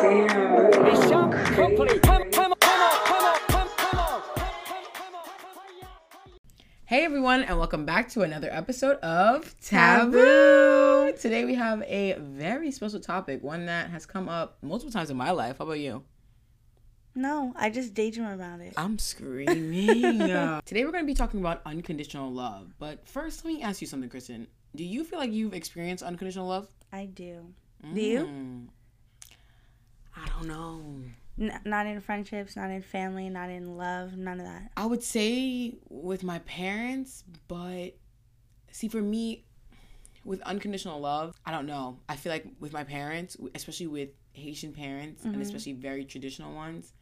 Damn. Come, come. Hey everyone, and welcome back to another episode of Taboo. Today we have a very special topic, one that has come up multiple times in my life. How about you? No, I just daydream about it. I'm screaming. Today we're going to be talking about unconditional love. But first, let me ask you something, Kristen. Do you feel like you've experienced unconditional love? I do. Do mm. you? I don't know. N- not in friendships, not in family, not in love, none of that. I would say with my parents, but see, for me, with unconditional love, I don't know. I feel like with my parents, especially with Haitian parents, and mm-hmm. especially very traditional ones,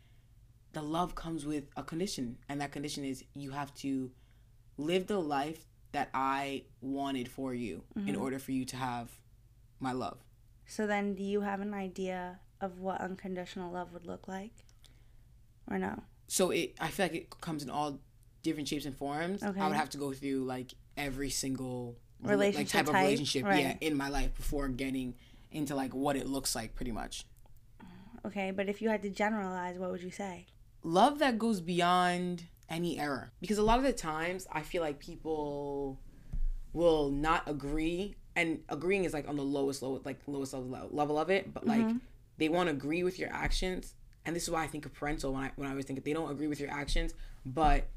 the love comes with a condition. And that condition is you have to live the life that I wanted for you in mm-hmm. order for you to have my love. So then, do you have an idea of what unconditional love would look like? Or no? so it i feel like it comes in all different shapes and forms Okay. i would have to go through like every single Relationship like type of type, relationship yeah in my life before getting into like what it looks like pretty much Okay, but if you had to generalize, what would you say? love that goes beyond any error because a lot of the times i feel like people will not agree and agreeing is like on the lowest low like lowest level, level of it but like mm-hmm. They won't agree with your actions and this is why i think of parental when i when i always think they don't agree with your actions but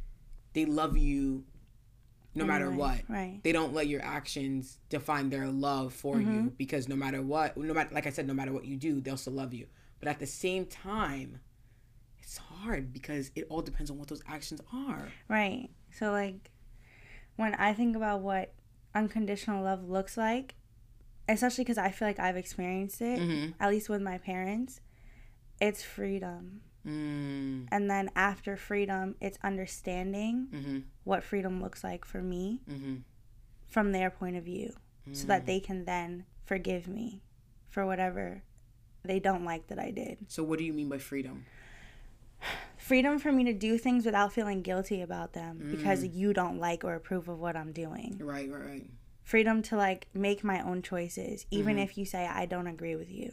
they love you no matter Anyway, what right. they don't let your actions define their love for Mm-hmm. you because no matter what no matter like i said no matter what you do they'll still love you but at the same time it's hard because it all depends on what those actions are Right. So, like, when I think about what unconditional love looks like, especially because I feel like I've experienced it, Mhm. at least with my parents, it's freedom. mm, And then after freedom, it's understanding mm-hmm, what freedom looks like for me mm-hmm. from their point of view so that they can then forgive me for whatever they don't like that I did. so what do you mean by freedom Freedom for me to do things without feeling guilty about them because you don't like or approve of what I'm doing. right right right Freedom to like make my own choices even mm-hmm. if you say I don't agree with you.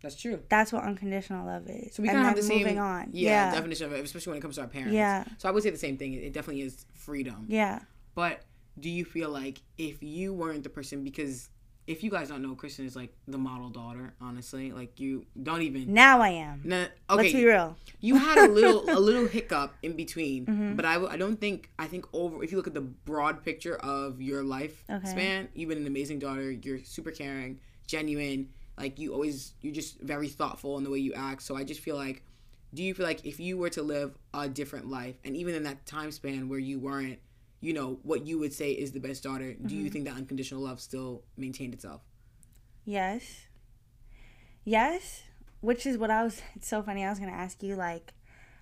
that's true That's what unconditional love is. so we kind of have the same moving on. yeah, Yeah. definition of it especially when it comes to our parents Yeah. so i would say the same thing it definitely is freedom Yeah. But do you feel like if you weren't the person, because if you guys don't know, Kristen is like the model daughter. Honestly, like you don't even. Now I am. Nah, Let's be real. you had a little a little hiccup in between, Mm-hmm. but I, w- I don't think I think over if you look at the broad picture of your life Okay. span, you've been an amazing daughter. You're super caring, genuine. Like you always, you're just very thoughtful in the way you act. So I just feel like, do you feel like if you were to live a different life, and even in that time span where you weren't, you know, what you would say is the best daughter, do Mm-hmm. you think that unconditional love still maintained itself? Yes. Yes. Which is what I was it's so funny. I was gonna ask you like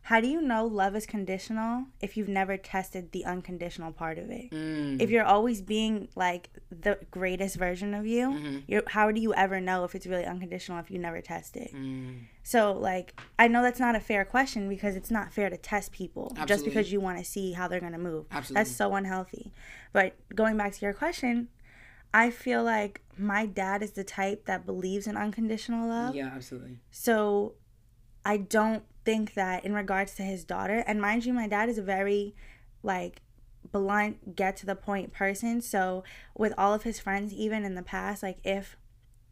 how do you know love is conditional if you've never tested the unconditional part of it? Mm. If you're always being like the greatest version of you, Mm-hmm. you're, how do you ever know if it's really unconditional if you never test it? Mm. So, like, I know that's not a fair question because it's not fair to test people just because you want to see how they're going to move. Absolutely. That's so unhealthy. But going back to your question, I feel like my dad is the type that believes in unconditional love. Yeah, absolutely. So I don't think that in regards to his daughter, and mind you, my dad is a very like blunt, get to the point person. So with all of his friends, even in the past, like if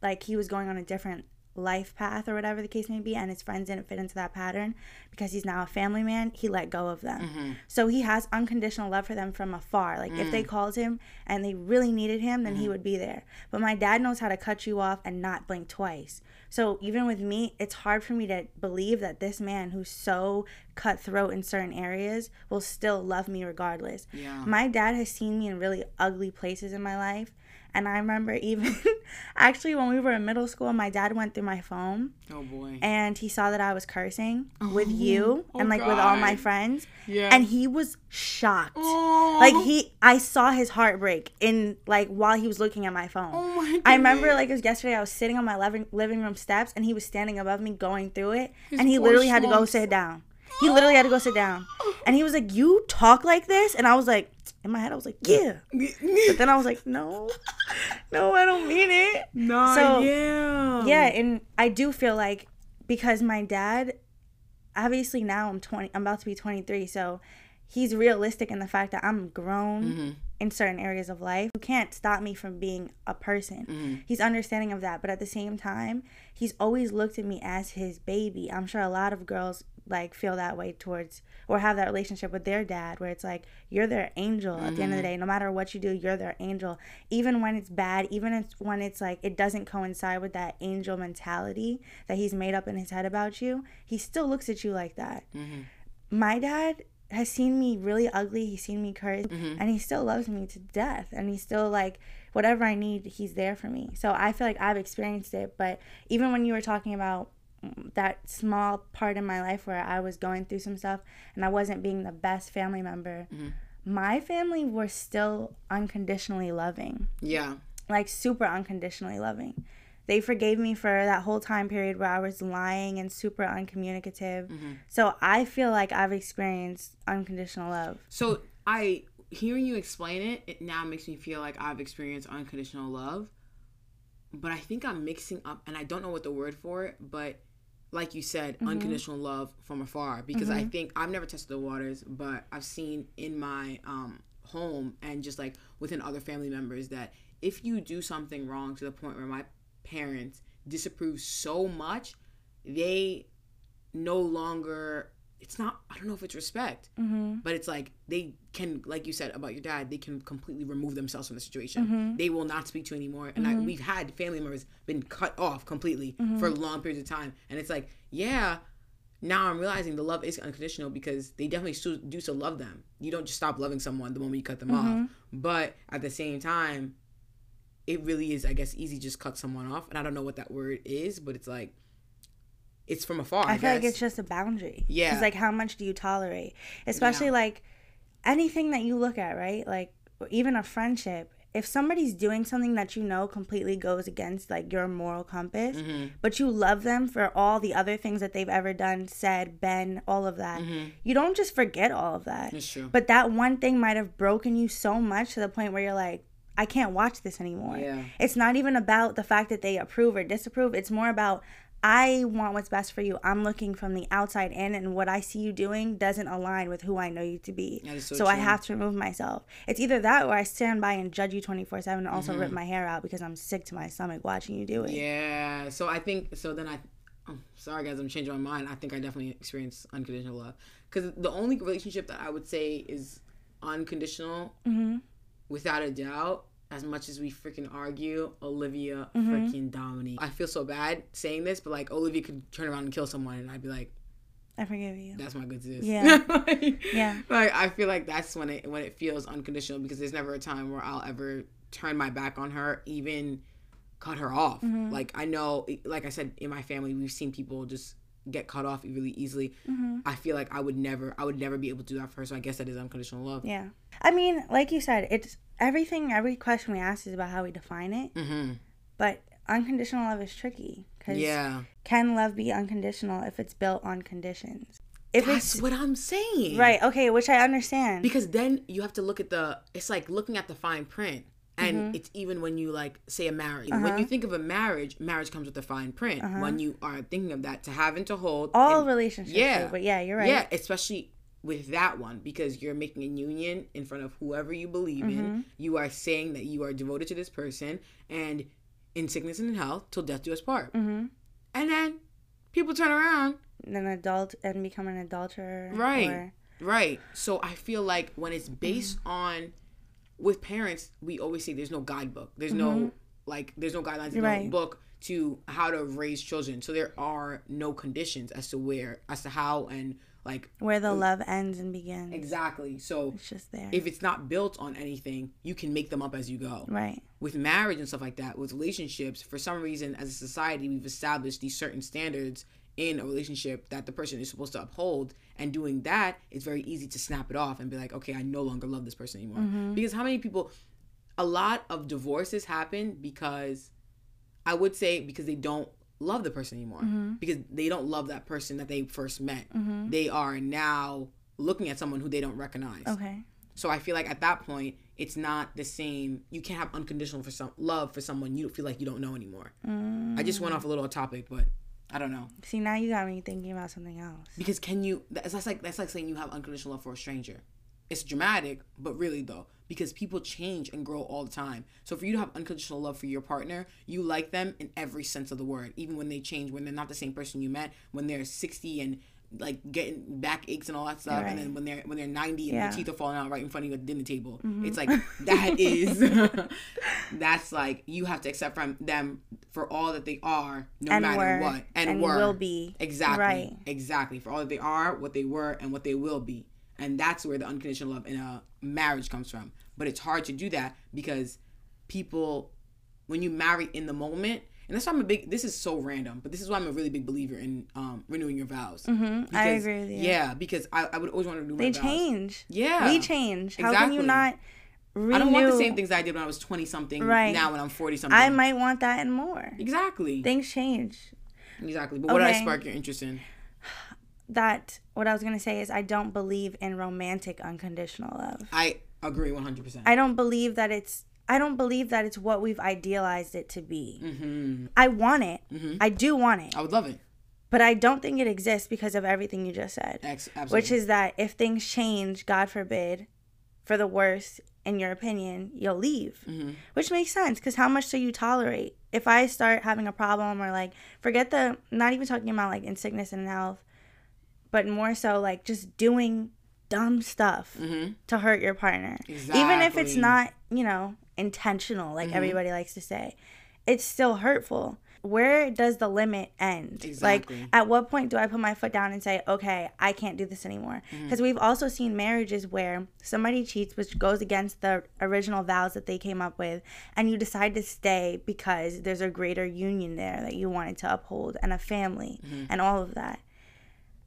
like he was going on a different life path or whatever the case may be and his friends didn't fit into that pattern because he's now a family man he let go of them. Mm-hmm. So he has unconditional love for them from afar. Like if they mm. called him and they really needed him then he mm-hmm. would be there. But my dad knows how to cut you off and not blink twice. So even with me it's hard for me to believe that this man who's so cutthroat in certain areas will still love me regardless. Yeah. my dad has seen me in really ugly places in my life and I remember even actually when we were in middle school, my dad went through my phone Oh boy. and he saw that I was cursing with oh, you oh, and like with all my friends. Yeah. And he was shocked. Oh. Like he I saw his heartbreak in like while he was looking at my phone. Oh my I remember like it was yesterday I was sitting on my living living room steps and he was standing above me going through it His and he literally had to go sit down. He literally had to go sit down. And he was like, "You talk like this?" And I was like, in my head, I was like, yeah. But then I was like, no, no, I don't mean it. no, So, yeah, Yeah, and I do feel like because my dad, obviously now I'm 20, I'm about to be 23, so he's realistic in the fact that I'm grown Mm-hmm. in certain areas of life. You can't stop me from being a person. Mm-hmm. He's understanding of that, but at the same time, he's always looked at me as his baby. I'm sure a lot of girls like feel that way towards or have that relationship with their dad where it's like you're their angel at the end of the mm-hmm. day. No matter what you do you're their angel. Even when it's bad even if, when it's like it doesn't coincide with that angel mentality that he's made up in his head about you he still looks at you like that. Mm-hmm. My dad has seen me really ugly. He's seen me curse mm-hmm. and he still loves me to death and he's still like whatever i need he's there for me. So i feel like i've experienced it but even when you were talking about that small part in my life where i was going through some stuff and i wasn't being the best family member mm-hmm. my family were still unconditionally loving yeah, like super unconditionally loving. They forgave me for that whole time period where I was lying and super uncommunicative. Mm-hmm. So I feel like I've experienced unconditional love. So I hearing you explain it, it now makes me feel like I've experienced unconditional love. But I think I'm mixing up and I don't know what the word for it, but like you said, unconditional love from afar. Because I think I've never tested the waters, but I've seen in my um home and just like within other family members that if you do something wrong to the point where my parents disapprove so much, they no longer it's not i don't know if it's respect mm-hmm. but it's like they can like you said about your dad they can completely remove themselves from the situation. Mm-hmm. They will not speak to you anymore. And I, mm-hmm. we've had family members been cut off completely for long periods of time. And it's like yeah now i'm realizing the love is unconditional because they definitely still do still love them. You don't just stop loving someone the moment you cut them off. But at the same time it really is i guess easy just cut someone off. And i don't know what that word is but it's like it's from afar i, I feel like it's just a boundary. Yeah. It's like how much do you tolerate? Especially Yeah. like anything that you look at, right? Like even a friendship. If somebody's doing something that you know completely goes against like your moral compass, Mm-hmm. but you love them for all the other things that they've ever done, said, been, all of that, you don't just forget all of that. That's Mm-hmm. true. But that one thing might have broken you so much to the point where you're like, I can't watch this anymore. Yeah. It's not even about the fact that they approve or disapprove. It's more about I want what's best for you. I'm looking from the outside in, and what I see you doing doesn't align with who I know you to be. So so I have to remove myself. It's either that or I stand by and judge you 24 7 and also Mm-hmm. rip my hair out because I'm sick to my stomach watching you do it. Yeah. So I think so. Then I, oh, sorry guys, I'm changing my mind. I think I definitely experienced unconditional love because the only relationship that I would say is unconditional, Mm-hmm. without a doubt. As much as we freaking argue, Olivia Mm-hmm. freaking Dominique. I feel so bad saying this, but like Olivia could turn around and kill someone, and I'd be like, I forgive you. "That's my good sis." Yeah. like, Yeah. Like I feel like that's when it when it feels unconditional because there's never a time where I'll ever turn my back on her, even cut her off. Mm-hmm. Like I know, like I said, in my family, we've seen people just get cut off really easily. Mm-hmm. I feel like I would never, I would never be able to do that for her. So I guess that is unconditional love. Yeah. I mean, like you said, it's everything, every question we ask is about how we define it. Mm-hmm. But unconditional love is tricky because Yeah, can love be unconditional if it's built on conditions? If that's it's what I'm saying. right, okay, which I understand. Because then you have to look at the. It's like looking at the fine print. And Mm-hmm. it's even when you like say a marriage. Uh-huh. When you think of a marriage, marriage comes with a fine print. When you are thinking of that, to have and to hold. All and- relationships, yeah. do, but yeah, you're right. Yeah, especially with that one because you're making a union in front of whoever you believe Mm-hmm. in. You are saying that you are devoted to this person and in sickness and in health till death do us part. Mm-hmm. And then people turn around. An adult and become an adulterer, Right. Or, Right. So I feel like when it's Mm-hmm. based on with parents, we always say there's no guidebook. There's no like there's no guidelines in Mm-hmm. Right. no book to how to raise children. So there are no conditions as to where as to how and like where the love ends and begins. exactly. So It's just there. if it's not built on anything, you can make them up as you go. right. With marriage and stuff like that, with relationships, for some reason, as a society, we've established these certain standards in a relationship that the person is supposed to uphold. And doing that, it's very easy to snap it off and be like, okay, I no longer love this person anymore. Mm-hmm. Because how many people, a lot of divorces happen because I would say because they don't love the person anymore mm-hmm. because they don't love that person that they first met. Mm-hmm. They are now looking at someone who they don't recognize. Okay. So I feel like at that point, it's not the same. You can't have unconditional for some love for someone you feel like you don't know anymore. Mm. I just went off a little topic, but I don't know See, now you got me thinking about something else. because can you? That's, that's like that's like saying you have unconditional love for a stranger. It's dramatic, but really though, because people change and grow all the time. So for you to have unconditional love for your partner, you like them in every sense of the word, even when they change, when they're not the same person you met, when they're sixty and like getting back aches and all that stuff, Right. and then when they're when they're ninety and Yeah. their teeth are falling out right in front of you at the dinner table. Mm-hmm. It's like that is that's like you have to accept from them for all that they are, no And matter were, what, and, and were will be. exactly Right. exactly for all that they are, what they were, and what they will be, and that's where the unconditional love in a marriage comes from. But it's hard to do that because people, when you marry in the moment. And that's why I'm a big. This is so random, but this is why I'm a really big believer in um, renewing your vows. Mhm, I agree with you. Yeah, because I, I would always want to renew They my vows. change. Yeah, We change. How can you Exactly. not renew? I don't want the same things I did when I was 20 something. Right. Now when I'm 40 something. I might want that and more. exactly. Things change. exactly. But what did I spark your interest in? That what I was gonna say is I don't believe in romantic unconditional love. I agree 100. percent I don't believe that it's I don't believe that it's what we've idealized it to be. Mm-hmm. I want it. I do want it. I would love it. But I don't think it exists because of everything you just said. Ex-. Which is that if things change, God forbid, for the worse, in your opinion, you'll leave. Mm-hmm. Which makes sense because how much do you tolerate? If I start having a problem or like, forget the, not even talking about like in sickness and in health, but more so like just doing dumb stuff to hurt your partner. Even if it's Mm-hmm. Exactly. Mm-hmm. not, you know, intentional, like everybody likes to say, it's still hurtful. Where does the limit end? Exactly. Like, at what point do I put my foot down and say, okay, I can't do this anymore? Mm-hmm. Because we've also seen marriages where somebody cheats, which goes against the original vows that they came up with, and you decide to stay because there's a greater union there that you wanted to uphold and a family Mm-hmm. and all of that.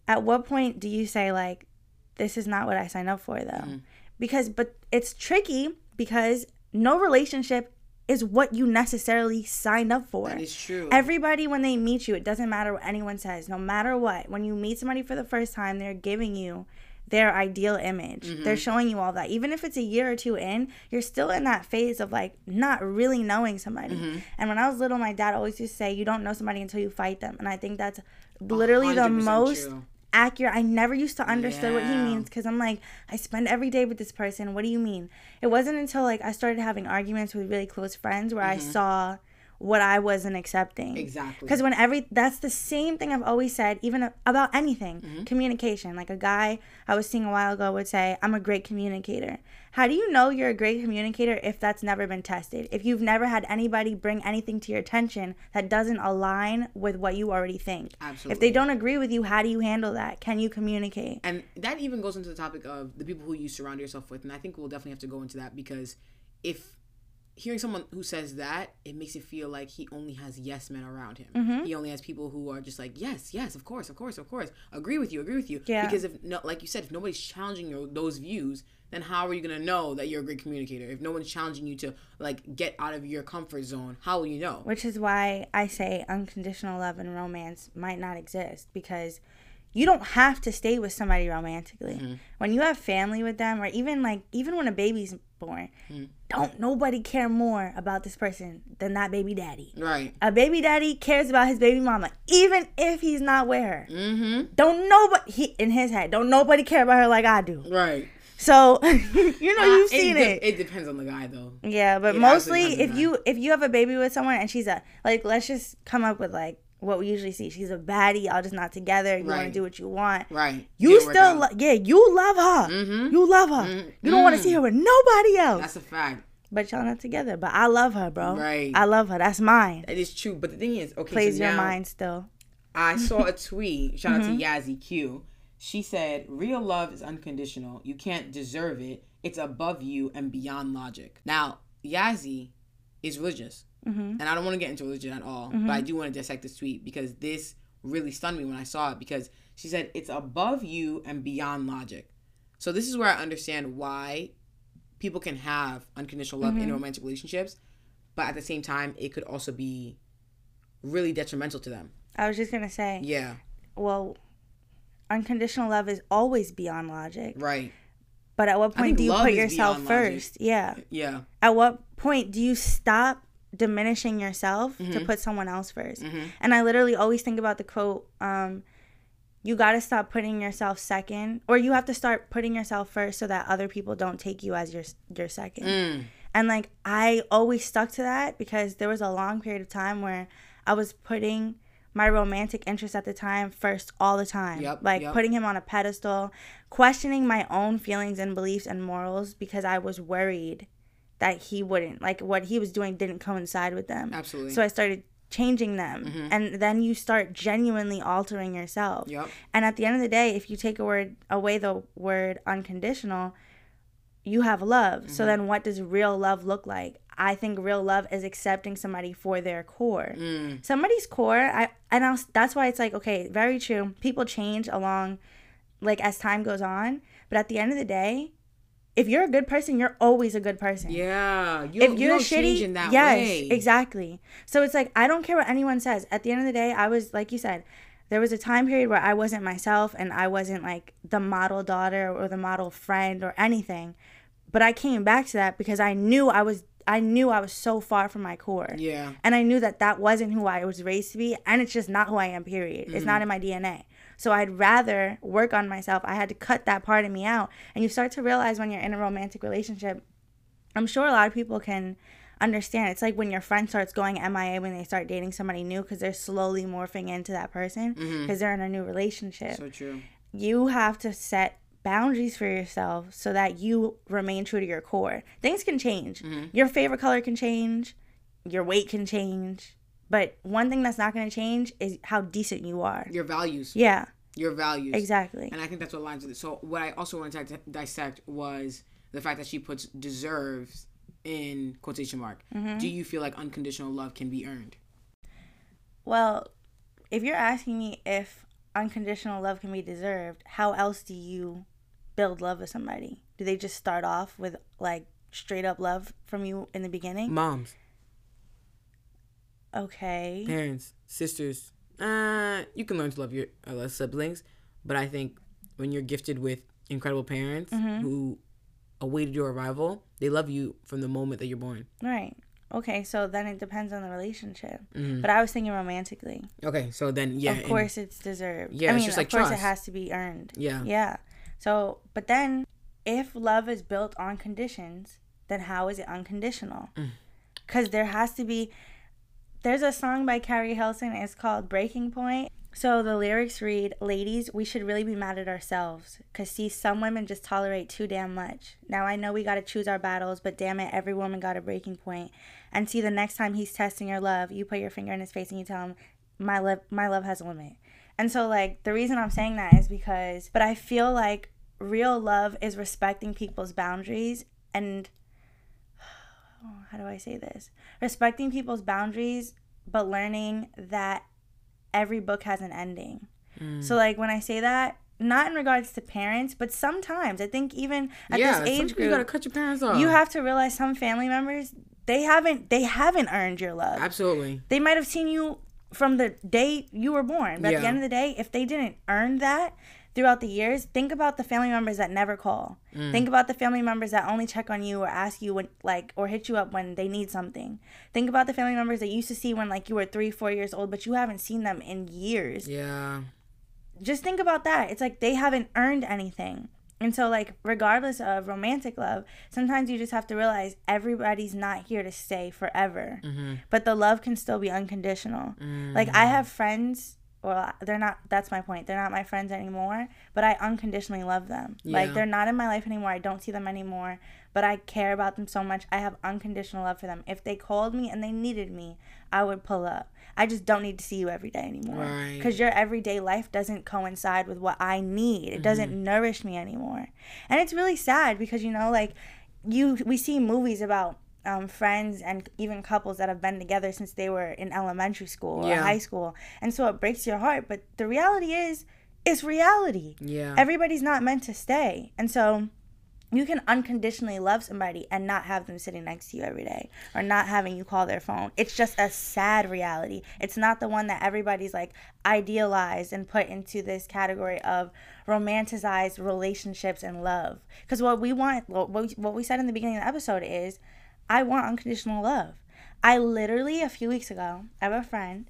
At what point do you say, like, this is not what I signed up for, though? Mm-hmm. Because, but it's tricky because no relationship is what you necessarily signed up for. that is true. Everybody, when they meet you, it doesn't matter what anyone says. No matter what, when you meet somebody for the first time, they're giving you their ideal image. Mm-hmm. They're showing you all that. Even if it's a year or two in, you're still in that phase of like not really knowing somebody. Mm-hmm. And when I was little, my dad always used to say, "You don't know somebody until you fight them." And I think that's literally the most true. Accurate. I never used to understand what he means because I'm like, I spend every day with this person. What do you mean? It wasn't until like I started having arguments with really close friends where I mm-hmm. saw what I wasn't accepting. Exactly. Because when every that's the same thing I've always said, even about anything, Mm-hmm. communication. Like a guy I was seeing a while ago would say, "I'm a great communicator." How do you know you're a great communicator if that's never been tested? If you've never had anybody bring anything to your attention that doesn't align with what you already think? Absolutely. If they don't agree with you, how do you handle that? Can you communicate? and that even goes into the topic of the people who you surround yourself with and i think we'll definitely have to go into that because if hearing someone who says that it makes it feel like he only has yes men around him. Mm-hmm. he only has people who are just like yes yes of course of course of course. Agree with you agree with you. Yeah. because if no like you said if nobody's challenging your those views then how are you gonna know that you're a great communicator? If no one's challenging you to like get out of your comfort zone how will you know? Which is why I say unconditional love and romance might not exist because you don't have to stay with somebody romantically. Mm-hmm. When you have family with them, or even like even when a baby's born, Mm-hmm. don't nobody care more about this person than that baby daddy. right A baby daddy cares about his baby mama, even if he's not with her. mm-hmm Don't nobody he, in his head. Don't nobody care about her like I do. right So you know you've seen de- it. it depends on the guy though Yeah, but It mostly if you if you have a baby with someone and she's a like let's just come up with like what we usually see. She's a baddie, y'all just not together. You want to do what you want. right You still lo- yeah, you love her. Mhm. You love her. Mhm. You don't want to Mm. see her with nobody else. That's a fact. but y'all not together. But I love her, bro. Right. I love her. That's mine. It is true. But the thing is, okay, Plays so your mind still. I saw a tweet. Shout out Mm-hmm. to Yazzie Q. She said, "Real love is unconditional. You can't deserve it. It's above you and beyond logic." Now, Yazzie is religious, Mm-hmm. and I don't want to get into religion at all, but I do want to dissect this tweet because this really stunned me when I saw it. Because she said it's above you and beyond logic. So this is where I understand why people can have unconditional love Mm-hmm. in romantic relationships, but at the same time, it could also be really detrimental to them. I was just gonna say, Yeah, well, unconditional love is always beyond logic. right. but at what point do you put yourself beyond logic. first? Yeah. Yeah. At what point do you stop diminishing yourself Mm-hmm. to put someone else 1st And I literally always think about the quote, um, you got to stop putting yourself second, or you have to start putting yourself first so that other people don't take you as your your second. Mm. And like I always stuck to that because there was a long period of time where I was putting my romantic interest at the time first all the time. Yep, like yep. putting him on a pedestal, questioning my own feelings and beliefs and morals because I was worried that he wouldn't like what he was doing didn't coincide with them. Absolutely. So I started changing them and then you start genuinely altering yourself. Yep. And at the end of the day, if you take a word away the word unconditional, you have love. Mm-hmm. So then what does real love look like? I think real love is accepting somebody for their core. Mm. Somebody's core, I and I'll, that's why it's like okay, very true. People change along like as time goes on, but at the end of the day, if you're a good person, you're always a good person Yeah. You, if you you're change shitty, in that yes, way. exactly. So it's like I don't care what anyone says. At the end of the day, I was like you said, there was a time period where I wasn't myself and I wasn't like the model daughter or the model friend or anything. But I came back to that because I knew I was I knew I was so far from my core. Yeah. And I knew that that wasn't who I was raised to be and it's just not who I am period. It's Mm-hmm. not in my DNA. So I'd rather work on myself. I had to cut that part of me out. And you start to realize when you're in a romantic relationship I'm sure a lot of people can understand. It's like when your friend starts going MIA when they start dating somebody new because they're slowly morphing into that person mm-hmm. because they're in a new relationship. So true. you have to set boundaries for yourself so that you remain true to your core. Things can change. Mm-hmm. Your favorite color can change, your weight can change, but one thing that's not going to change is how decent you are. Your values. Yeah, Your values. exactly. And I think that's what aligns with it. So what I also wanted to dissect was the fact that she puts deserves in quotation mark. Mm-hmm. Do you feel like unconditional love can be earned? Well, if you're asking me if unconditional love can be deserved, how else do you build love with somebody? Do they just start off with like straight up love from you in the beginning? Moms, Okay. parents, sisters. Uh, you can learn to love your uh, siblings, but I think when you're gifted with incredible parents Mm-hmm. who awaited your arrival, they love you from the moment that you're born. Right. Okay, so then it depends on the relationship. Mm-hmm. But I was thinking romantically. Okay, so then yeah, of course it's deserved. Yeah, I it's mean, just of course trust. it has to be earned. yeah, Yeah. So, but then if love is built on conditions, then how is it unconditional? Mm. Cuz there has to be there's a song by Keri Hilson it's called Breaking Point. So the lyrics read, "Ladies, we should really be mad at ourselves cuz see some women just tolerate too damn much. Now I know we got to choose our battles, but damn it, every woman got a breaking point. And see the next time he's testing your love, you put your finger in his face and you tell him, "My love my love has a limit." And so, like, the reason I'm saying that is because, but I feel like real love is respecting people's boundaries and, Oh, how do I say this? Respecting people's boundaries, but learning that every book has an ending. Mm. So, like, when I say that, not in regards to parents, but sometimes I think even at yeah. this age group, you gotta cut your parents off. you have to realize some family members they haven't they haven't earned your love absolutely. they might have seen you from the day you were born. But at the end of the day, if they didn't earn that throughout the years, think about the family members that never call. Mm. Think about the family members that only check on you or ask you when like or hit you up when they need something. Think about the family members that you used to see when like you were three, four years old, but you haven't seen them in years Yeah. just think about that. It's like they haven't earned anything. And so, like, regardless of romantic love, sometimes you just have to realize everybody's not here to stay forever. But the love can still be unconditional. Like, I have friends, well, they're not, that's my point. They're not my friends anymore, but I unconditionally love them. Like, they're not in my life anymore. I don't see them anymore, but I care about them so much. I have unconditional love for them. If they called me and they needed me, I would pull up. I just don't need to see you every day anymore Right. because your everyday life doesn't coincide with what I need. It doesn't mm-hmm. nourish me anymore. And it's really sad because you know like you we see movies about um, friends and even couples that have been together since they were in elementary school or Yeah. high school. And so it breaks your heart, but the reality is it's reality. Yeah. Everybody's not meant to stay. And so you can unconditionally love somebody and not have them sitting next to you every day or not having you call their phone. It's just a sad reality. It's not the one that everybody's like idealized and put into this category of romanticized relationships and love. Because what we want, what we, what we said in the beginning of the episode is, I want unconditional love. I literally, a few weeks ago, I have a friend,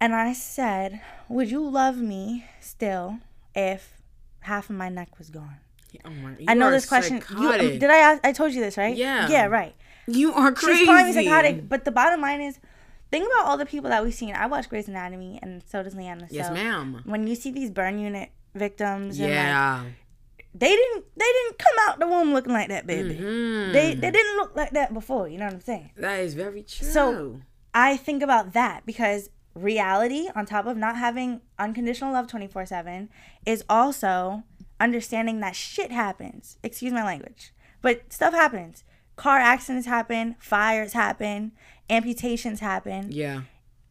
and I said, Would you love me still if half of my neck was gone? Oh my, I know this question. You, um, did I ask? I told you this, right? Yeah. Yeah, right. You are crazy. She's calling me psychotic, but the bottom line is, think about all the people that we've seen. I watch Grey's Anatomy, and so does Leanna. Yes, so ma'am. When you see these burn unit victims, and like, Yeah. They didn't they didn't come out the womb looking like that, baby. Mhm. They they didn't look like that before. You know what I'm saying? That is very true. So- I think about that because reality, on top of not having unconditional love 24 7, is also understanding that shit happens. Excuse my language. But stuff happens. Car accidents happen, fires happen, amputations happen. yeah.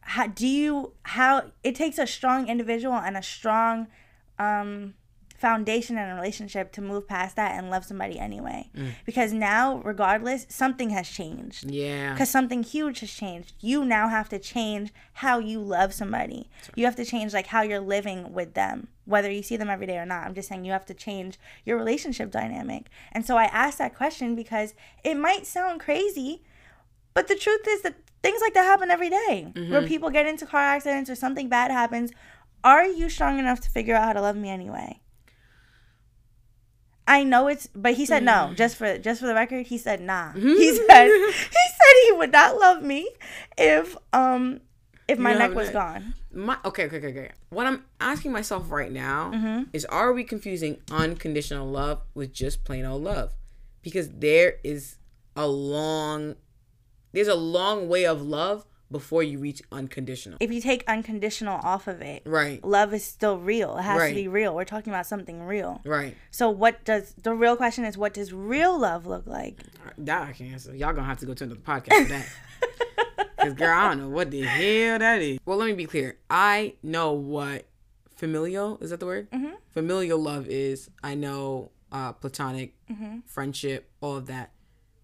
How do you, how, it takes a strong individual and a strong um, foundation in a relationship to move past that and love somebody anyway. Mm. Because now, regardless, something has changed Yeah. because something huge has changed. You now have to change how you love somebody. You have to change like how you're living with them, whether you see them every day or not. I'm just saying you have to change your relationship dynamic. And so I asked that question because it might sound crazy, but the truth is that things like that happen every day, where mm-hmm. people get into car accidents or something bad happens. Are you strong enough to figure out how to love me anyway? I know it's, but he said no. Just for just for the record, he said nah. He said he said he would not love me if um if my neck was gone. My okay, okay, okay, okay. What I'm asking myself right now Mm-hmm. is: Are we confusing unconditional love with just plain old love? Because there is a long, there's a long way of love before you reach unconditional. If you take unconditional off of it, Right, love is still real. It has Right. to be real. We're talking about something real. right. So what does the real question is? What does real love look like? That I can't answer. Y'all gonna have to go to another podcast for that. Cause girl, I don't know what the hell that is. Well, let me be clear. I know what familial is that the word? Mm-hmm. Familial love is. I know uh, platonic friendship, all of that.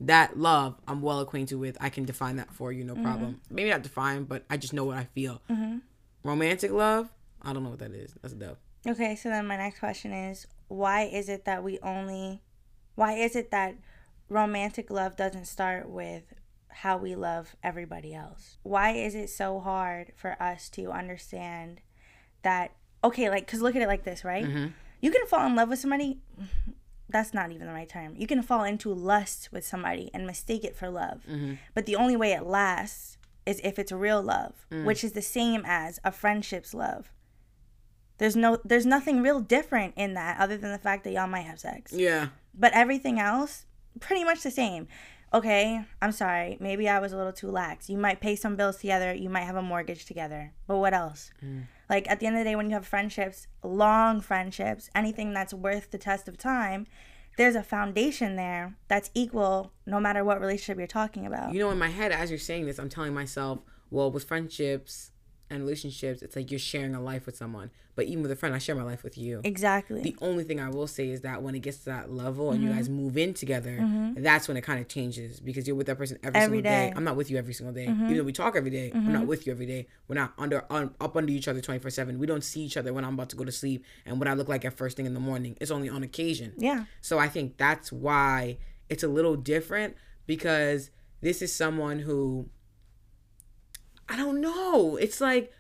That love, I'm well acquainted with. I can define that for you, no mm-hmm. problem. Maybe not define, but I just know what I feel. Mm-hmm. Romantic love, I don't know what that is. That's a dub. Okay, so then my next question is why is it that we only why is it that romantic love doesn't start with how we love everybody else? Why is it so hard for us to understand that okay, like cuz look at it like this, right? Mm-hmm. You can fall in love with somebody that's not even the right term. You can fall into lust with somebody and mistake it for love. Mm-hmm. But the only way it lasts is if it's real love, mm. which is the same as a friendship's love. There's no there's nothing real different in that other than the fact that y'all might have sex. Yeah. But everything else pretty much the same. Okay, I'm sorry. Maybe I was a little too lax. You might pay some bills together, you might have a mortgage together. But what else? Mm. Like at the end of the day when you have friendships, long friendships, anything that's worth the test of time, there's a foundation there that's equal no matter what relationship you're talking about. You know, in my head, as you're saying this, I'm telling myself, well, with friendships and relationships, it's like you're sharing a life with someone. But even with a friend, I share my life with you. exactly. The only thing I will say is that when it gets to that level and Mm-hmm. you guys move in together, that's when it kind of changes because you're with that person every, Every single day. day. Mm-hmm. I'm not with you every single day. Even though we talk every day, I'm not with you every day. We're not under un, up under each other 24 seven. We don't see each other when I'm about to go to sleep and what I look like at first thing in the morning. It's only on occasion. yeah. So I think that's why it's a little different because this is someone who I don't know. It's like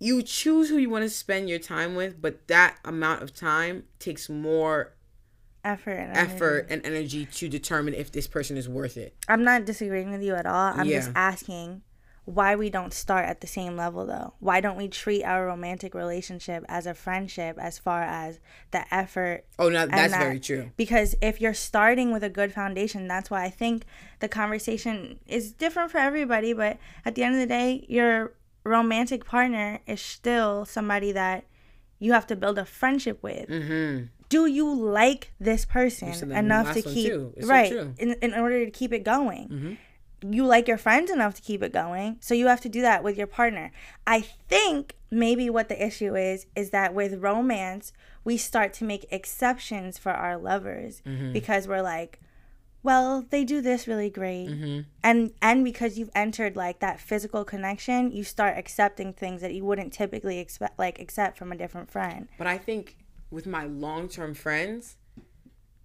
you choose who you want to spend your time with, but that amount of time takes more Effort. and effort and energy to determine if this person is worth it. I'm not disagreeing with you at all. I'm just asking why we don't start at the same level though. Why don't we treat our romantic relationship as a friendship as far as the effort Oh, no, that's that- very true. because if you're starting with a good foundation, that's why I think the conversation is different for everybody, but at the end of the day, your romantic partner is still somebody that you have to build a friendship with. Mm-hmm. Do you like this person said that in the enough to keep right in, in order to keep it going? You like your friends enough to keep it going. So you have to do that with your partner. I think maybe what the issue is is that with romance, we start to make exceptions for our lovers mm-hmm. because we're like, well, they do this really great. Mm-hmm. And and because you've entered like that physical connection, you start accepting things that you wouldn't typically expect like accept from a different friend. But I think with my long term friends,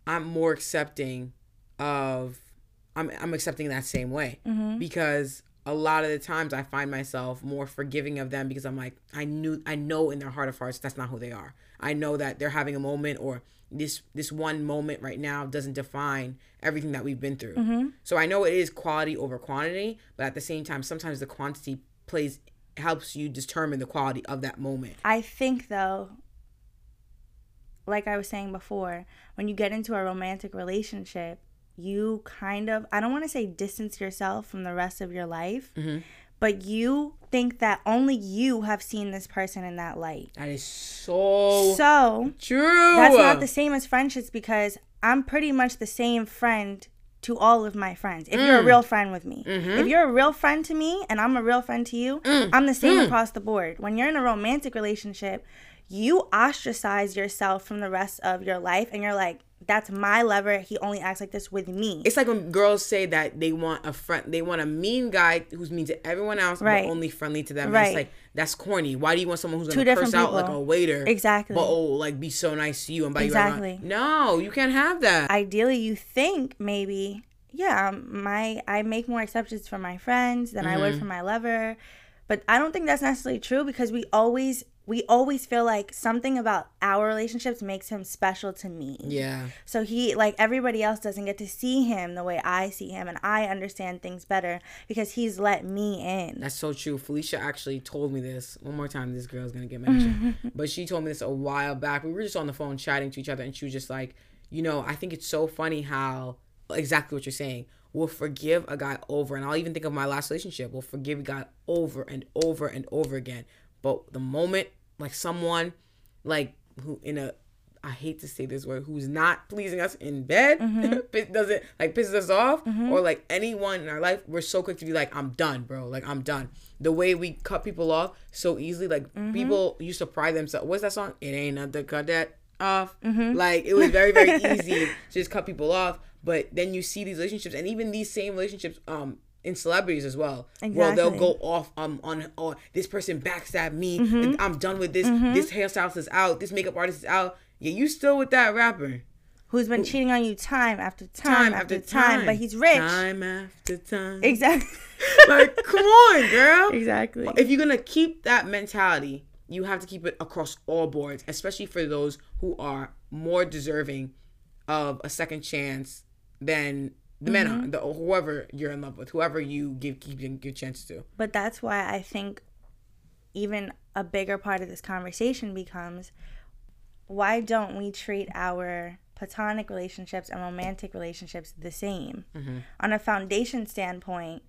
I'm more accepting of I'm I'm accepting that same way mm-hmm. because a lot of the times I find myself more forgiving of them because I'm like I knew I know in their heart of hearts that's not who they are. I know that they're having a moment or this this one moment right now doesn't define everything that we've been through. Mm-hmm. So I know it is quality over quantity, but at the same time sometimes the quantity plays helps you determine the quality of that moment. I think though, like I was saying before, when you get into a romantic relationship, you kind of I don't want to say distance yourself from the rest of your life, mm-hmm. but you think that only you have seen this person in that light. That is so, So true. that's not the same as friendships because I'm pretty much the same friend to all of my friends. If you're a mm. real friend with me, mm-hmm. if you're a real friend to me and I'm a real friend to you, mm. I'm the same mm. across the board. When you're in a romantic relationship, you ostracize yourself from the rest of your life and you're like, that's my lover. He only acts like this with me. It's like when girls say that they want a friend, they want a mean guy who's mean to everyone else, Right. but only friendly to them. Right. It's like that's corny. Why do you want someone who's gonna curse different out like a waiter? Exactly. But oh, like be so nice to you and buy Exactly. you. No, you can't have that. ideally you think maybe yeah my i make more exceptions for my friends than i would mm-hmm. for my lover but i don't think that's necessarily true because we always we always feel like something about our relationships makes him special to me yeah. so he like everybody else doesn't get to see him the way i see him and i understand things better because he's let me in That's so true. Felicia actually told me this one more time. This girl's gonna get mentioned, but she told me this a while back. We were just on the phone chatting to each other, and she was just like, you know, I think it's so funny how exactly what you're saying. We'll forgive a guy over, and I'll even think of my last relationship. We'll forgive a guy over and over and over again. But the moment, like someone, like who in a I hate to say this word, who's not pleasing us in bed, mm-hmm. piss- doesn't like pisses us off, mm-hmm. or like anyone in our life, we're so quick to be like, I'm done, bro. Like I'm done. The way we cut people off so easily, like mm-hmm. people used to pride themselves. What's that song? It ain't nothing to cut that off. Like it was very very easy to just cut people off. But then you see these relationships, and even these same relationships, um, in celebrities as well. Well, they'll go off um on or this person backstabbed me. and I'm done with this. This hairstylist is out. This makeup artist is out. Yeah, you still with that rapper. who's been cheating on you time after time, after time, but he's rich Time after time. exactly like, come on, girl. exactly If you're gonna keep that mentality, you have to keep it across all boards, especially for those who are more deserving of a second chance than the men Mm-hmm. are, the, whoever you're in love with, whoever you give keep give chances to. But that's why I think even a bigger part of this conversation becomes why don't we treat our platonic relationships and romantic relationships the same? Mm-hmm. On a foundation standpoint,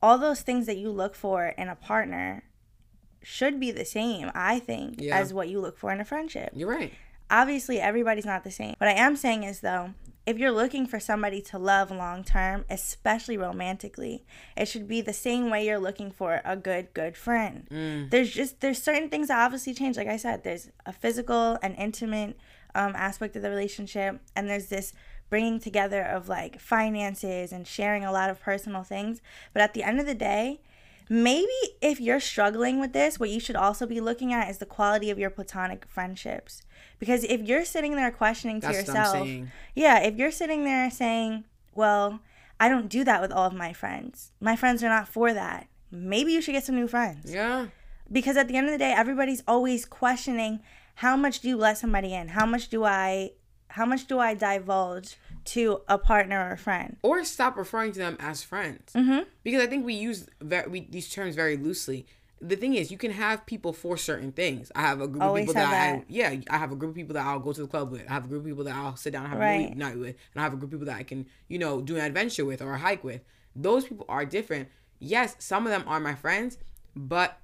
all those things that you look for in a partner should be the same, I think, Yeah. as what you look for in a friendship. You're right. Obviously, everybody's not the same. What I am saying is, though, if you're looking for somebody to love long term, especially romantically, it should be the same way you're looking for a good, good friend. There's just there's certain things that obviously change. Like I said, there's a physical and intimate um, aspect of the relationship, and there's this bringing together of like finances and sharing a lot of personal things. But at the end of the day, maybe if you're struggling with this, what you should also be looking at is the quality of your platonic friendships. Because if you're sitting there questioning to That's yourself, yeah, if you're sitting there saying, well, I don't do that with all of my friends, my friends are not for that, maybe you should get some new friends. Yeah. Because at the end of the day, everybody's always questioning how much do you let somebody in? How much do I how much do I divulge to a partner or a friend? Or stop referring to them as friends. Mm-hmm. Because I think we use very, we, these terms very loosely. The thing is, you can have people for certain things. I have a group Always of people that, have I, yeah i have a group of people that i'll go to the club with. I have a group of people that I'll sit down and have a movie night with, and I have a group of people that I can you know do an adventure with or a hike with. Those people are different. Yes, some of them are my friends, but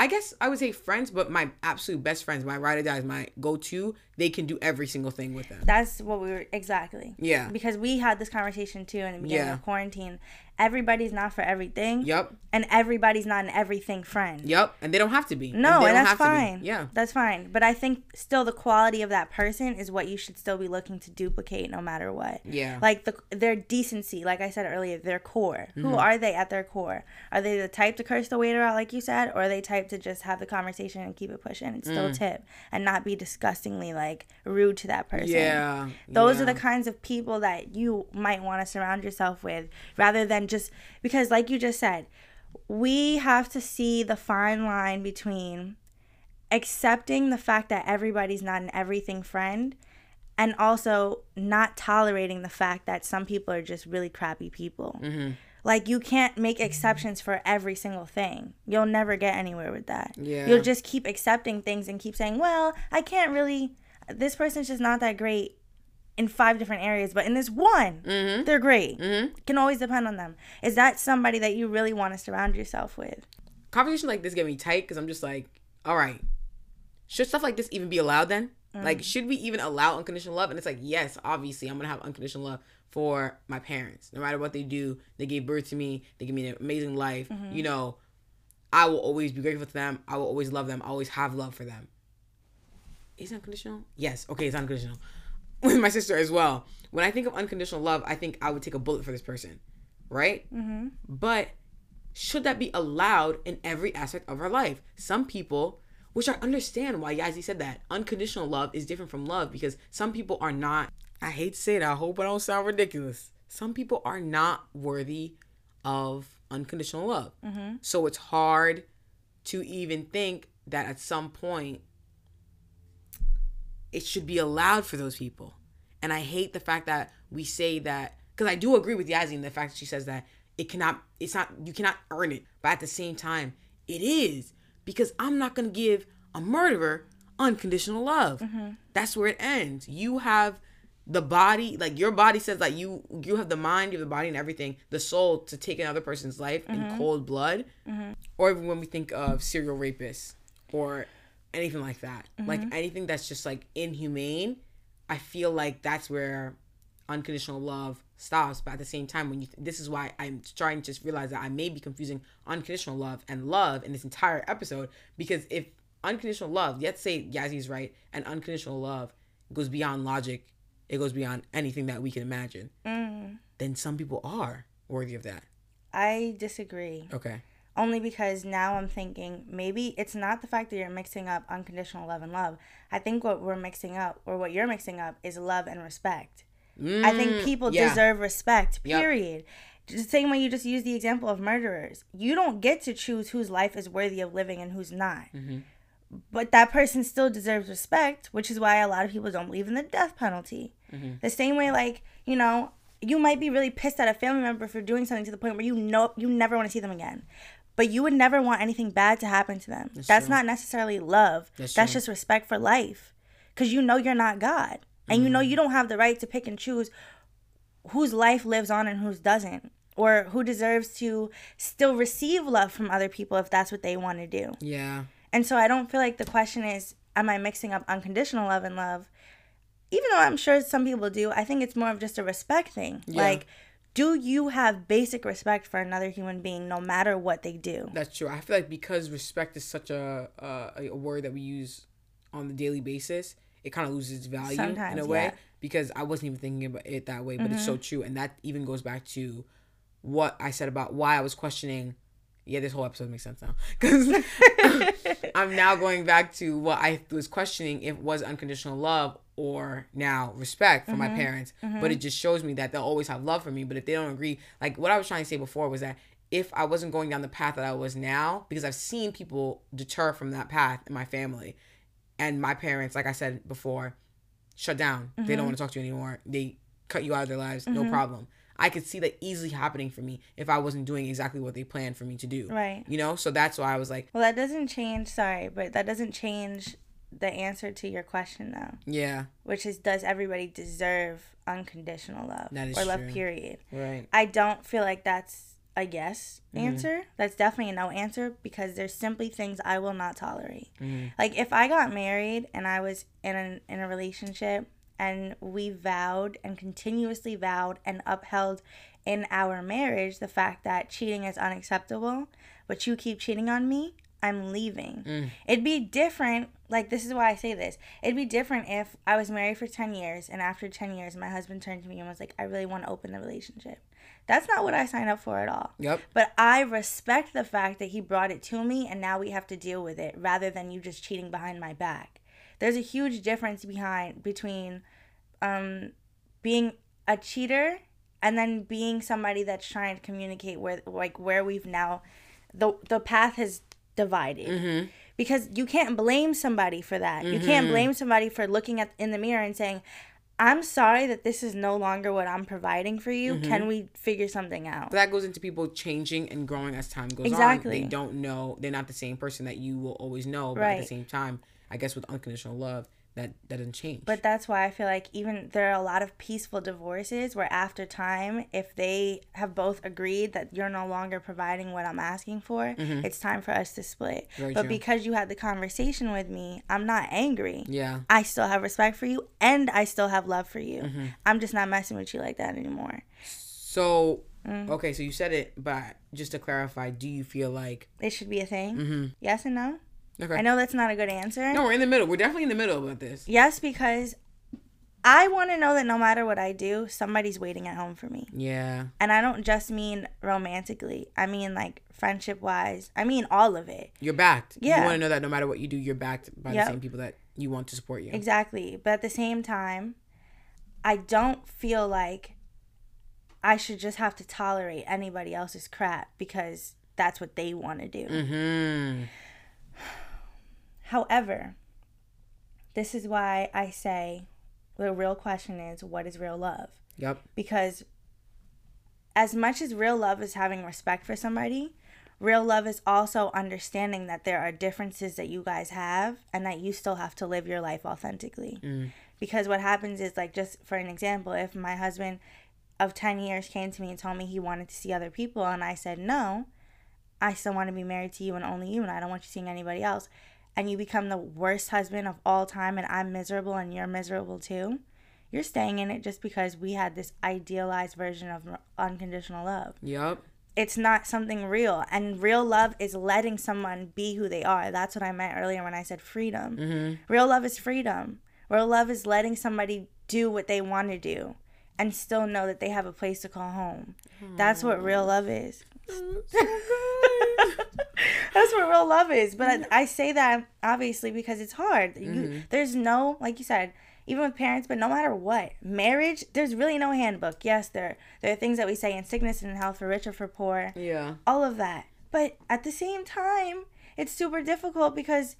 I guess I would say friends, but my absolute best friends, my ride or dies, my go to, they can do every single thing with them. That's what we were exactly. Yeah. Because we had this conversation too in the beginning Yeah. of quarantine. Everybody's not for everything. Yep. And everybody's not an everything friend. Yep. And they don't have to be. No, they and that's have to be. fine. Yeah. That's fine. But I think still the quality of that person is what you should still be looking to duplicate no matter what. Yeah. Like the their decency, like I said earlier, their core. Mm-hmm. Who are they at their core? Are they the type to curse the waiter out like you said, or are they type to just have the conversation and keep it pushing and still Mm. tip and not be disgustingly like rude to that person? Yeah. Those yeah. are the kinds of people that you might want to surround yourself with rather than just because like you just said, we have to see the fine line between accepting the fact that everybody's not an everything friend and also not tolerating the fact that some people are just really crappy people. Mm-hmm. Like you can't make exceptions for every single thing. You'll never get anywhere with that. Yeah. You'll just keep accepting things and keep saying, "Well, I can't really this person's just not that great in five different areas, but in this one, Mm-hmm. they're great." Can always depend on them. Is that somebody that you really want to surround yourself with? conversations like this get me tight because I'm just like, all right, should stuff like this even be allowed then? Mm. Like, should we even allow unconditional love? And it's like, yes, obviously, I'm gonna have unconditional love for my parents. No matter what they do, they gave birth to me. They give me an amazing life. Mm-hmm. You know, I will always be grateful to them. I will always love them. I always have love for them. Is it unconditional? Yes. Okay, it's unconditional. With my sister as well. When I think of unconditional love, I think I would take a bullet for this person, right? Mm-hmm. But should that be allowed in every aspect of our life? Some people, which I understand why Yazi said that, unconditional love is different from love because some people are not, I hate to say it, I hope I don't sound ridiculous. Some people are not worthy of unconditional love. So it's hard to even think that at some point it should be allowed for those people. And I hate the fact that we say that because I do agree with Yazzie in the fact that she says that it cannot, it's not, you cannot earn it. But at the same time, it is because I'm not going to give a murderer unconditional love. Mm-hmm. That's where it ends. You have the body, like your body says that you you have the mind, you have the body and everything, the soul to take another person's life in mm-hmm. cold blood. Mm-hmm. Or even when we think of serial rapists or anything like that, mm-hmm. like anything that's just like inhumane, I feel like that's where unconditional love stops. But at the same time, when you this is why I'm trying to just realize that I may be confusing unconditional love and love in this entire episode because if unconditional love, let's say Yazzy's right, and unconditional love goes beyond logic, it goes beyond anything that we can imagine. Mm. Then some people are worthy of that. I disagree. Okay. Only because now I'm thinking maybe it's not the fact that you're mixing up unconditional love and love. I think what we're mixing up, or what you're mixing up, is love and respect. I think people Mm, yeah. deserve respect, Yep. period. The same way you just use the example of murderers. You don't get to choose whose life is worthy of living and who's not. Mm-hmm. But that person still deserves respect, which is why a lot of people don't believe in the death penalty. Mm-hmm. The same way, like, you know, you might be really pissed at a family member for doing something to the point where you know you never want to see them again. But you would never want anything bad to happen to them. That's, true. not necessarily love. That's That's, just respect for life. Because you know you're not God. And you know Mm-hmm. you don't have the right to pick and choose whose life lives on and whose doesn't. Or who deserves to still receive love from other people if that's what they want to do. Yeah. And so I don't feel like the question is, am I mixing up unconditional love and love? Even though I'm sure some people do, I think it's more of just a respect thing. Yeah. Like, do you have basic respect for another human being no matter what they do? That's true. I feel like because respect is such a a, a word that we use on the daily basis, it kind of loses its value in a way. yeah. Mm-hmm. Because I wasn't even thinking about it that way, but it's so true, and that even goes back to what I said about why I was questioning. Yeah, this whole episode makes sense now because I'm now going back to what I was questioning if was unconditional love or now respect for my Mm-hmm. parents. But it just shows me that they'll always have love for me. But if they don't agree, like what I was trying to say before was that if I wasn't going down the path that I was now, because I've seen people deter from that path in my family, and my parents, like I said before, shut down. They Mm-hmm. don't want to talk to you anymore. They cut you out of their lives. No problem. I could see that easily happening for me if I wasn't doing exactly what they planned for me to do. Right. You know, so that's why I was like, Well, that doesn't change, sorry, but that doesn't change the answer to your question, though, yeah, which is does everybody deserve unconditional love That is or love, true. period? right. I don't feel like that's a yes Mm-hmm. answer. That's definitely a no answer because there's simply things I will not tolerate. Mm-hmm. Like if I got married and I was in a, in a relationship and we vowed and continuously vowed and upheld in our marriage the fact that cheating is unacceptable, but you keep cheating on me, I'm leaving. It'd be different, like, this is why I say this. It'd be different if I was married for 10 years and after 10 years, my husband turned to me and was like, I really want to open the relationship. That's not what I signed up for at all. Yep. But I respect the fact that he brought it to me and now we have to deal with it rather than you just cheating behind my back. There's a huge difference behind between um being a cheater and then being somebody that's trying to communicate where like where we've now the the path has divided. Mm-hmm. Because you can't blame somebody for that. You can't mm-hmm. blame somebody for looking at in the mirror and saying, "I'm sorry that this is no longer what I'm providing for you. Mm-hmm. Can we figure something out?" But that goes into people changing and growing as time goes Exactly. on. They don't know. They're not the same person that you will always know. But at the same time, I guess with unconditional love, that that doesn't change. But that's why I feel like even there are a lot of peaceful divorces where after time, if they have both agreed that you're no longer providing what I'm asking for, it's time for us to split. Mm-hmm. Very but true. because you had the conversation with me, I'm not angry. yeah. I still have respect for you and I still have love for you. Mm-hmm. I'm just not messing with you like that anymore. So Mm. okay, so you said it, but just to clarify, do you feel like It should be a thing. Yes and no? Okay? I know that's not a good answer. No, we're in the middle. We're definitely in the middle about this. Yes, because I want to know that no matter what I do, somebody's waiting at home for me. Yeah. And I don't just mean romantically. I mean like friendship wise. I mean all of it. You're backed. Yeah. You want to know that no matter what you do, you're backed by Yep. the same people that you want to support you. Exactly. But at the same time, I don't feel like I should just have to tolerate anybody else's crap because that's what they want to do. Mm-hmm. However, this is why I say the real question is what is real love? Yep. because as much as real love is having respect for somebody, real love is also understanding that there are differences that you guys have and that you still have to live your life authentically. Mm. Because what happens is, like, just for an example, if my husband of 10 years came to me and told me he wanted to see other people, and I said, no, I still want to be married to you and only you, and I don't want you seeing anybody else, and you become the worst husband of all time, and I'm miserable and you're miserable too you're staying in it just because we had this idealized version of unconditional love. Yep. It's not something real. And real love is letting someone be who they are. That's what I meant earlier when I said freedom. Real love is freedom. Real love is letting somebody do what they want to do and still know that they have a place to call home. That's what real love is. That's what real love is. But I, I say that obviously because it's hard. You, mm-hmm. there's no, like you said, even with parents, but no matter what, marriage, there's really no handbook. Yes, there there are things that we say in sickness and in health for rich or for poor, Yeah. all of that. But at the same time, it's super difficult because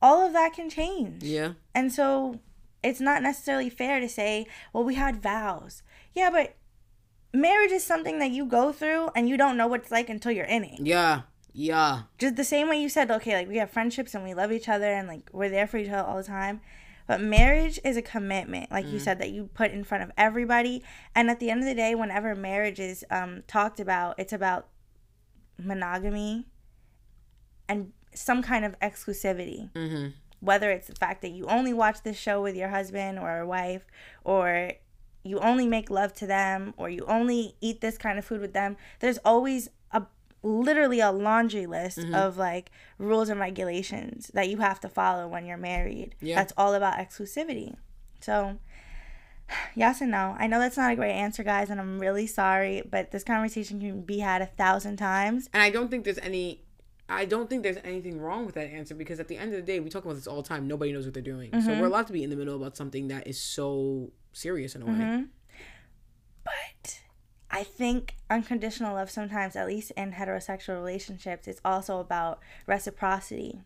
all of that can change. Yeah. And so it's not necessarily fair to say, well, we had vows. Yeah, but marriage is something that you go through and you don't know what it's like until you're in it. Yeah. Yeah. Just the same way you said, okay, like we have friendships and we love each other and like we're there for each other all the time. But marriage is a commitment, like you said, that you put in front of everybody. And at the end of the day, whenever marriage is um, talked about, it's about monogamy and some kind of exclusivity Mm-hmm. whether it's the fact that you only watch this show with your husband or a wife or you only make love to them or you only eat this kind of food with them there's always a literally a laundry list mm-hmm. of like rules and regulations that you have to follow when you're married Yeah. that's all about exclusivity so yes and no i know that's not a great answer guys and i'm really sorry but this conversation can be had a thousand times And I don't think there's any. I don't think there's anything wrong with that answer because at the end of the day, we talk about this all the time. Nobody knows what they're doing, so mm-hmm. we're allowed to be in the middle about something that is so serious in a way. But I think unconditional love sometimes, at least in heterosexual relationships, it's also about reciprocity.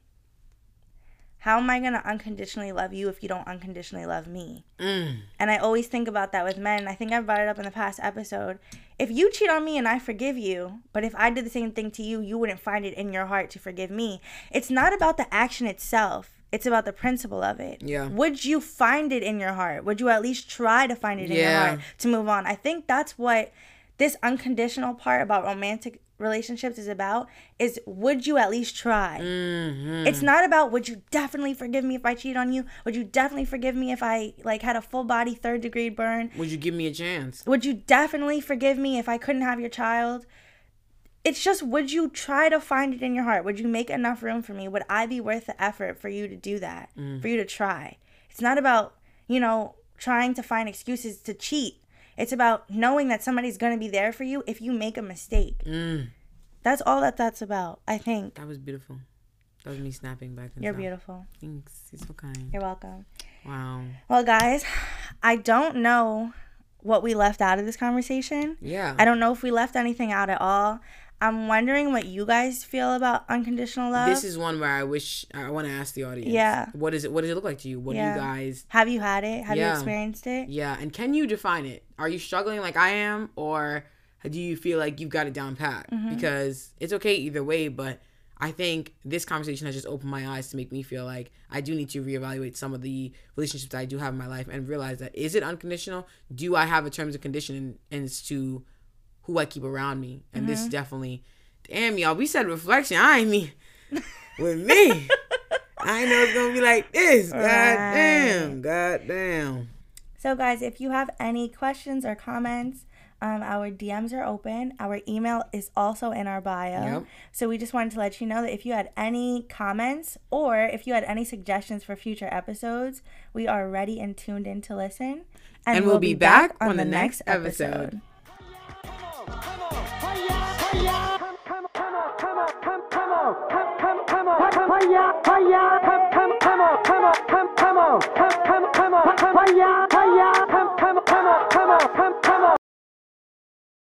How am I going to unconditionally love you if you don't unconditionally love me? Mm. And I always think about that with men. I think I brought it up in the past episode. If you cheat on me and I forgive you, but if I did the same thing to you, you wouldn't find it in your heart to forgive me. It's not about the action itself. It's about the principle of it. Yeah. Would you find it in your heart? Would you at least try to find it in your heart to move on? I think that's what this unconditional part about romantic relationships is about is would you at least try? Mm-hmm. It's not about would you definitely forgive me if I cheat on you? Would you definitely forgive me if I like had a full body third degree burn? Would you give me a chance? Would you definitely forgive me if I couldn't have your child? It's just would you try to find it in your heart? Would you make enough room for me? Would I be worth the effort for you to do that? For you to try? It's not about, you know, trying to find excuses to cheat. It's about knowing that somebody's going to be there for you if you make a mistake. Mm, That's all that that's about, I think. that was beautiful. That was me snapping back. And You're beautiful. Thanks. You're so kind. You're welcome. Wow. Well, guys, I don't know what we left out of this conversation. Yeah. I don't know if we left anything out at all. I'm wondering what you guys feel about unconditional love. This is one where I wish I want to ask the audience. Yeah. What is it? What does it look like to you? What Yeah. do you guys? Have you had it? Have you experienced it? Yeah. And can you define it? Are you struggling like I am, or do you feel like you've got it down pat? Mm-hmm. Because it's okay either way, but I think this conversation has just opened my eyes to make me feel like I do need to reevaluate some of the relationships I do have in my life and realize that is it unconditional? Do I have a terms and condition and to who I keep around me? And Mm-hmm. this definitely, damn y'all, we said reflection. I ain't mean with me. I know it's gonna be like this. God damn. God damn. So, guys, if you have any questions or comments, um, our DMs are open. Our email is also in our bio. Yep. So, we just wanted to let you know that if you had any comments or if you had any suggestions for future episodes, we are ready and tuned in to listen. And we'll be back on the next episode. Hiya, hiya, come, come, come on,